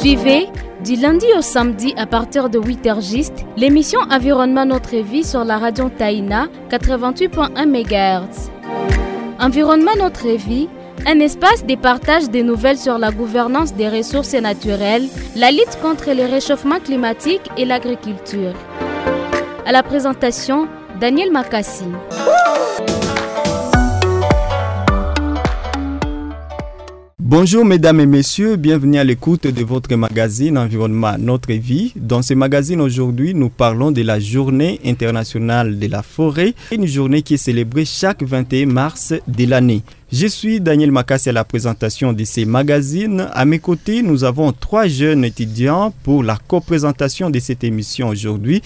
Suivez du lundi au samedi à partir de 8h juste l'émission Environnement Notre Vie sur la radio Taïna 88.1 MHz. Environnement Notre Vie, un espace de partage des nouvelles sur la gouvernance des ressources naturelles, la lutte contre le réchauffement climatique et l'agriculture. À la présentation, Daniel Makassi. Bonjour mesdames et messieurs, bienvenue à l'écoute de votre magazine Environnement Notre Vie. Dans ce magazine aujourd'hui, nous parlons de la journée internationale de la forêt, une journée qui est célébrée chaque 21 mars de l'année. Je suis Daniel Makassi à la présentation de ces magazines. À mes côtés, nous avons trois jeunes étudiants pour la co-présentation de cette émission aujourd'hui.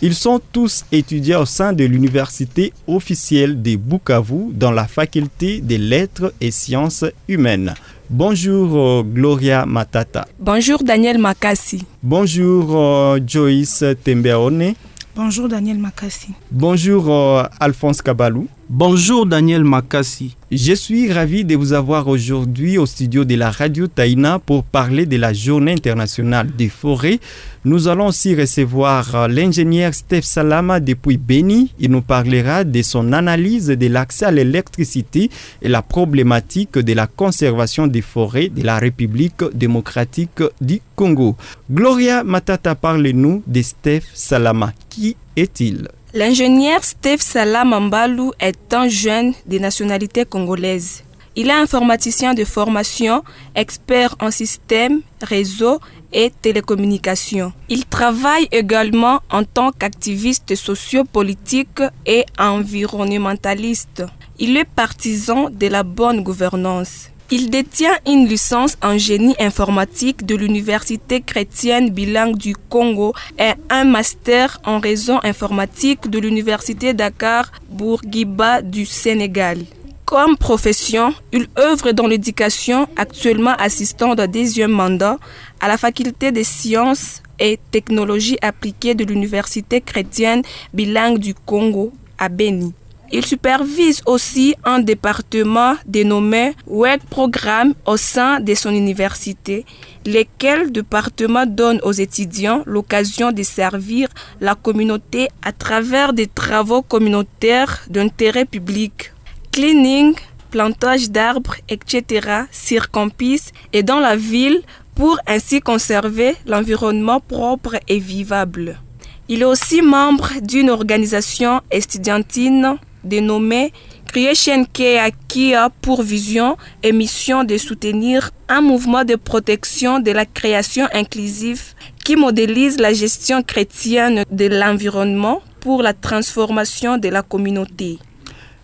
Ils sont tous étudiants au sein de l'université officielle de Bukavu dans la faculté des lettres et sciences humaines. Bonjour euh, Gloria Matata. Bonjour Daniel Makassi. Bonjour euh, Joyce Tembeone. Bonjour Daniel Makassi. Bonjour euh, Alphonse Kabalou. Bonjour Daniel Makassi. Je suis ravi de vous avoir aujourd'hui au studio de la radio Taïna pour parler de la journée internationale des forêts. Nous allons aussi recevoir l'ingénieur Steph Salama depuis Beni. Il nous parlera de son analyse de l'accès à l'électricité et la problématique de la conservation des forêts de la République démocratique du Congo. Gloria Matata, parle-nous de Steph Salama. Qui est-il? L'ingénieur Steve Salamambalu est un jeune de nationalité congolaise. Il est informaticien de formation, expert en système, réseau et télécommunications. Il travaille également en tant qu'activiste sociopolitique et environnementaliste. Il est partisan de la bonne gouvernance. Il détient une licence en génie informatique de l'Université chrétienne bilingue du Congo et un master en réseau informatique de l'Université Dakar Bourguiba du Sénégal. Comme profession, il œuvre dans l'éducation, actuellement assistant d'un deuxième mandat à la faculté des sciences et technologies appliquées de l'Université chrétienne bilingue du Congo à Beni. Il supervise aussi un département dénommé Web Programme au sein de son université, lequel département donne aux étudiants l'occasion de servir la communauté à travers des travaux communautaires d'intérêt public. Cleaning, plantage d'arbres, etc. circonspicent et dans la ville pour ainsi conserver l'environnement propre et vivable. Il est aussi membre d'une organisation estudiantine dénommée Creation Care qui a pour vision et mission de soutenir un mouvement de protection de la création inclusive qui modélise la gestion chrétienne de l'environnement pour la transformation de la communauté.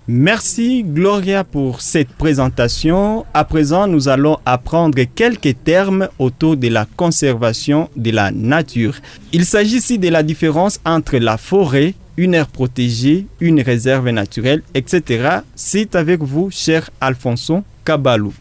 Merci Gloria pour cette présentation. À présent, nous allons apprendre quelques termes autour de la conservation de la nature. Il s'agit ici de la différence entre la forêt, une aire protégée, une réserve naturelle, etc. C'est avec vous, cher Alfonso Kabalou.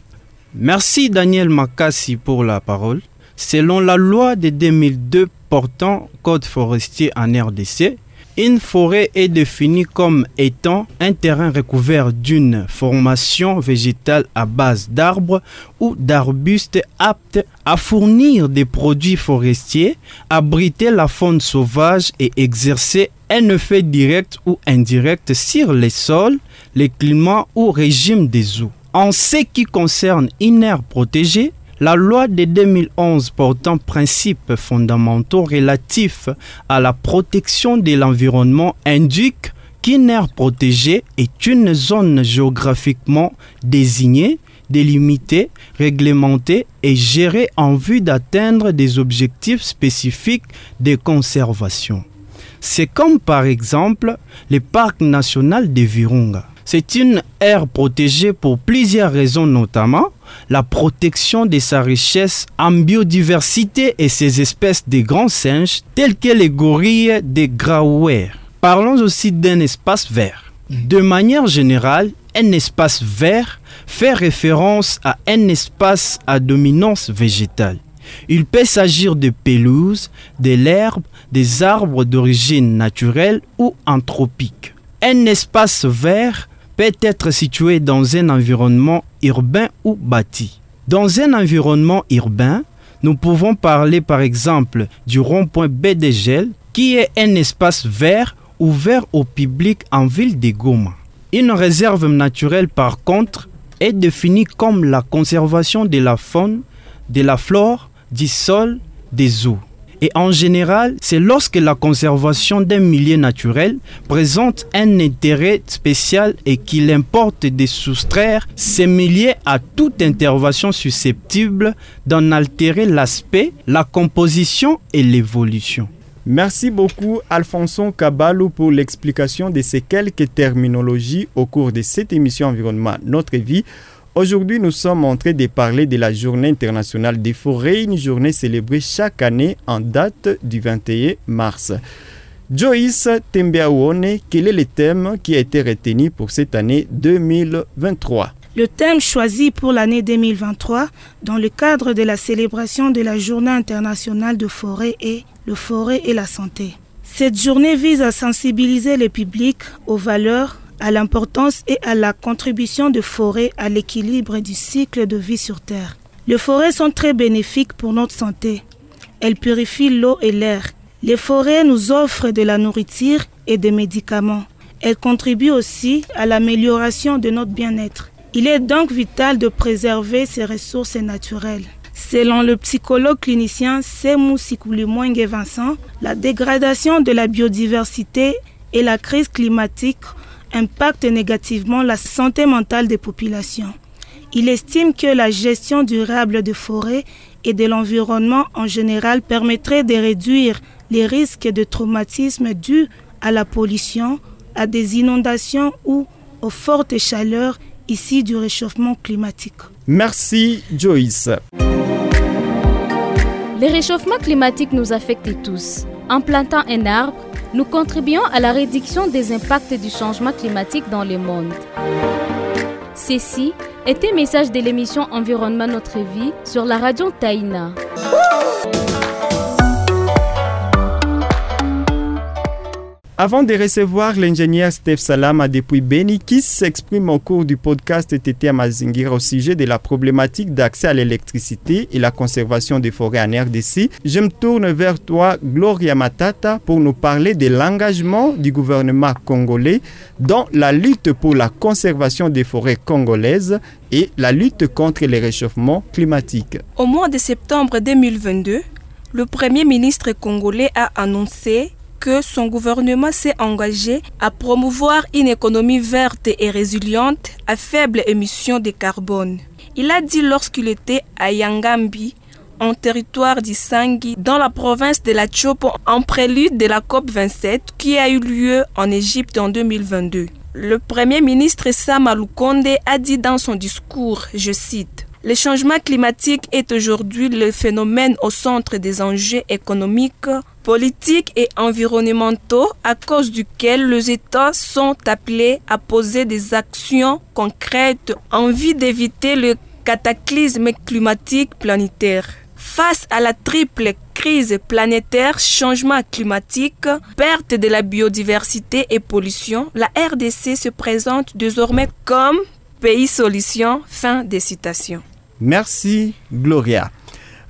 Merci Daniel Makassi pour la parole. Selon la loi de 2002 portant Code forestier en RDC, une forêt est définie comme étant un terrain recouvert d'une formation végétale à base d'arbres ou d'arbustes aptes à fournir des produits forestiers, abriter la faune sauvage et exercer un effet direct ou indirect sur les sols, les climats ou régime des eaux. En ce qui concerne une aire protégée, la loi de 2011 portant principes fondamentaux relatifs à la protection de l'environnement indique qu'une aire protégée est une zone géographiquement désignée, délimitée, réglementée et gérée en vue d'atteindre des objectifs spécifiques de conservation. C'est comme par exemple le parc national de Virunga. C'est une aire protégée pour plusieurs raisons, notamment la protection de sa richesse en biodiversité et ses espèces de grands singes tels que les gorilles des Grauer. Parlons aussi d'un espace vert. De manière générale, un espace vert fait référence à un espace à dominance végétale. Il peut s'agir de pelouses, de l'herbe, des arbres d'origine naturelle ou anthropique. Un espace vert peut être situé dans un environnement urbain ou bâti. Dans un environnement urbain, Nous pouvons parler par exemple du rond-point Bédégel, qui est un espace vert ouvert au public en ville de Goma. Une réserve naturelle par contre est définie comme la conservation de la faune, de la flore, du sol, des eaux. Et en général, c'est lorsque la conservation d'un milieu naturel présente un intérêt spécial et qu'il importe de soustraire ces milieux à toute intervention susceptible d'en altérer l'aspect, la composition et l'évolution. Merci beaucoup Alfonso Caballo pour l'explication de ces quelques terminologies au cours de cette émission Environnement Notre Vie. Aujourd'hui, nous sommes en train de parler de la Journée internationale des forêts, une journée célébrée chaque année en date du 21 mars. Joyce Tembeaouone, quel est le thème qui a été retenu pour cette année 2023 Le thème choisi pour l'année 2023 dans le cadre de la célébration de la Journée internationale de forêt est le forêt et la santé. Cette journée vise à sensibiliser le public aux valeurs, à l'importance et à la contribution de forêts à l'équilibre du cycle de vie sur Terre. Les forêts sont très bénéfiques pour notre santé. Elles purifient l'eau et l'air. Les forêts nous offrent de la nourriture et des médicaments. Elles contribuent aussi à l'amélioration de notre bien-être. Il est donc vital de préserver ces ressources naturelles. Selon le psychologue clinicien Semou Sikoulimwenge Vincent, la dégradation de la biodiversité et la crise climatique impacte négativement la santé mentale des populations. Il estime que la gestion durable des forêts et de l'environnement en général permettrait de réduire les risques de traumatisme dus à la pollution, à des inondations ou aux fortes chaleurs ici du réchauffement climatique. Merci Joyce. Le réchauffement climatique nous affecte tous. En plantant un arbre, nous contribuons à la réduction des impacts du changement climatique dans le monde. Ceci est un message de l'émission Environnement Notre Vie sur la radio Taïna. Avant de recevoir l'ingénieur Steph Salama depuis Beni, qui s'exprime au cours du podcast TT Mazingira au sujet de la problématique d'accès à l'électricité et la conservation des forêts en RDC, je me tourne vers toi, Gloria Matata, pour nous parler de l'engagement du gouvernement congolais dans la lutte pour la conservation des forêts congolaises et la lutte contre les réchauffements climatiques. Au mois de septembre 2022, le Premier ministre congolais a annoncé que son gouvernement s'est engagé à promouvoir une économie verte et résiliente à faible émission de carbone. Il a dit lorsqu'il était à Yangambi, en territoire d'Isangui, dans la province de la Chopo, en prélude de la COP 27 qui a eu lieu en Égypte en 2022. Le Premier ministre Sam Alukonde a dit dans son discours, je cite, le changement climatique est aujourd'hui le phénomène au centre des enjeux économiques, politiques et environnementaux à cause duquel les États sont appelés à poser des actions concrètes en vue d'éviter le cataclysme climatique planétaire. Face à la triple crise planétaire, changement climatique, perte de la biodiversité et pollution, la RDC se présente désormais comme pays solution. Fin des citations. Merci Gloria.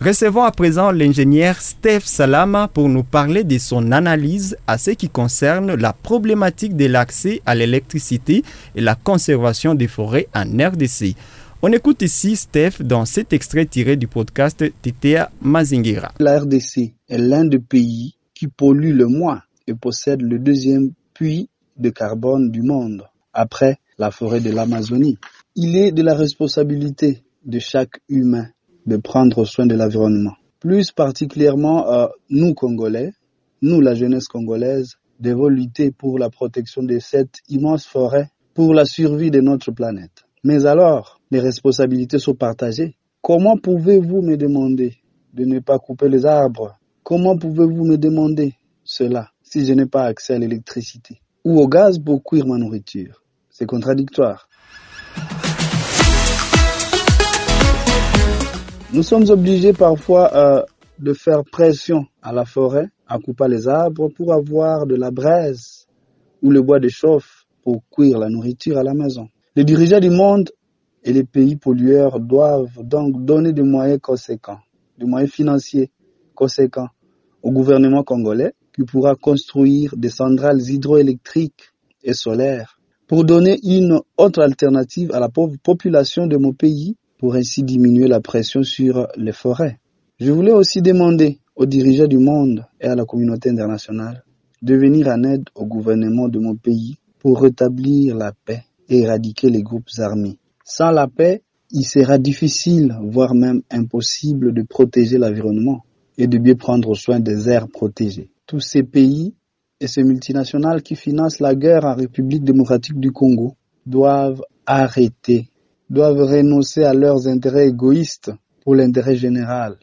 Recevons à présent l'ingénieur Steph Salama pour nous parler de son analyse à ce qui concerne la problématique de l'accès à l'électricité et la conservation des forêts en RDC. On écoute ici Steph dans cet extrait tiré du podcast Titea Mazingira. La RDC est l'un des pays qui pollue le moins et possède le deuxième puits de carbone du monde, après la forêt de l'Amazonie. Il est de la responsabilité de chaque humain de prendre soin de l'environnement. Plus particulièrement, euh, nous Congolais, nous la jeunesse congolaise, devons lutter pour la protection de cette immense forêt, pour la survie de notre planète. Mais alors, les responsabilités sont partagées. Comment pouvez-vous me demander de ne pas couper les arbres? Comment pouvez-vous me demander cela si je n'ai pas accès à l'électricité? Ou au gaz pour cuire ma nourriture? C'est contradictoire. Nous sommes obligés parfois euh, de faire pression à la forêt, à couper les arbres pour avoir de la braise ou le bois de chauffe pour cuire la nourriture à la maison. Les dirigeants du monde et les pays pollueurs doivent donc donner des moyens conséquents de moyens financiers conséquents au gouvernement congolais qui pourra construire des centrales hydroélectriques et solaires pour donner une autre alternative à la pauvre population de mon pays pour ainsi diminuer la pression sur les forêts. Je voulais aussi demander aux dirigeants du monde et à la communauté internationale de venir en aide au gouvernement de mon pays pour rétablir la paix et éradiquer les groupes armés. Sans la paix, il sera difficile, voire même impossible de protéger l'environnement et de bien prendre soin des aires protégées. Tous ces pays et ces multinationales qui financent la guerre en République démocratique du Congo doivent arrêter, doivent renoncer à leurs intérêts égoïstes pour l'intérêt général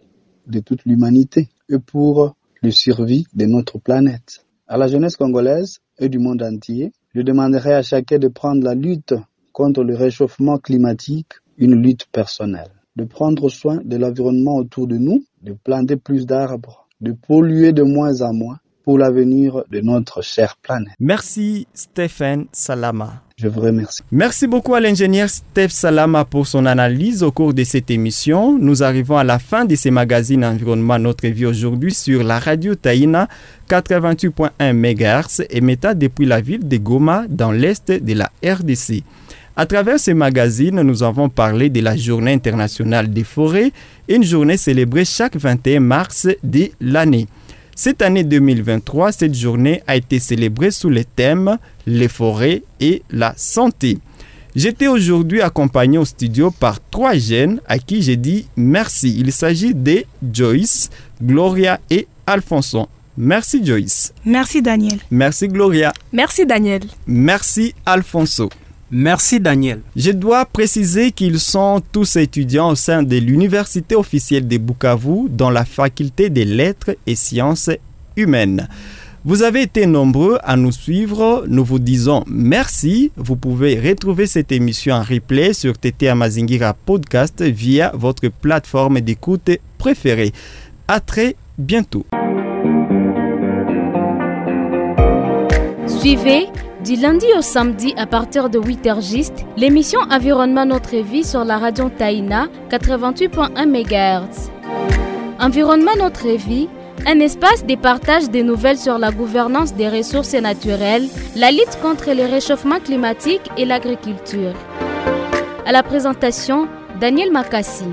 de toute l'humanité et pour le survie de notre planète. À la jeunesse congolaise et du monde entier, je demanderai à chacun de prendre la lutte contre le réchauffement climatique une lutte personnelle, de prendre soin de l'environnement autour de nous, de planter plus d'arbres, de polluer de moins en moins pour l'avenir de notre chère planète. Merci Stéphane Salama. Je vous remercie. Merci beaucoup à l'ingénieur Steph Salama pour son analyse au cours de cette émission. Nous arrivons à la fin de ces magazines Environnement Notre Vie aujourd'hui sur la radio Taïna 88.1 MHz émettant depuis la ville de Goma dans l'est de la RDC. À travers ces magazines, nous avons parlé de la Journée internationale des forêts, une journée célébrée chaque 21 mars de l'année. Cette année 2023, cette journée a été célébrée sous le thème les forêts et la santé. J'étais aujourd'hui accompagné au studio par trois jeunes à qui j'ai dit merci. Il s'agit de Joyce, Gloria et Alfonso. Merci Joyce. Merci Daniel. Merci Gloria. Merci Daniel. Merci Alfonso. Merci Daniel. Je dois préciser qu'ils sont tous étudiants au sein de l'Université officielle de Bukavu dans la faculté des lettres et sciences humaines. Vous avez été nombreux à nous suivre. Nous vous disons merci. Vous pouvez retrouver cette émission en replay sur TT Amazingira Podcast via votre plateforme d'écoute préférée. À très bientôt. Suivez du lundi au samedi à partir de 8h juste l'émission Environnement Notre Vie sur la radio Taïna 88.1 MHz. Environnement Notre Vie, un espace de partage des nouvelles sur la gouvernance des ressources naturelles, la lutte contre le réchauffement climatique et l'agriculture. À la présentation, Daniel Makassi.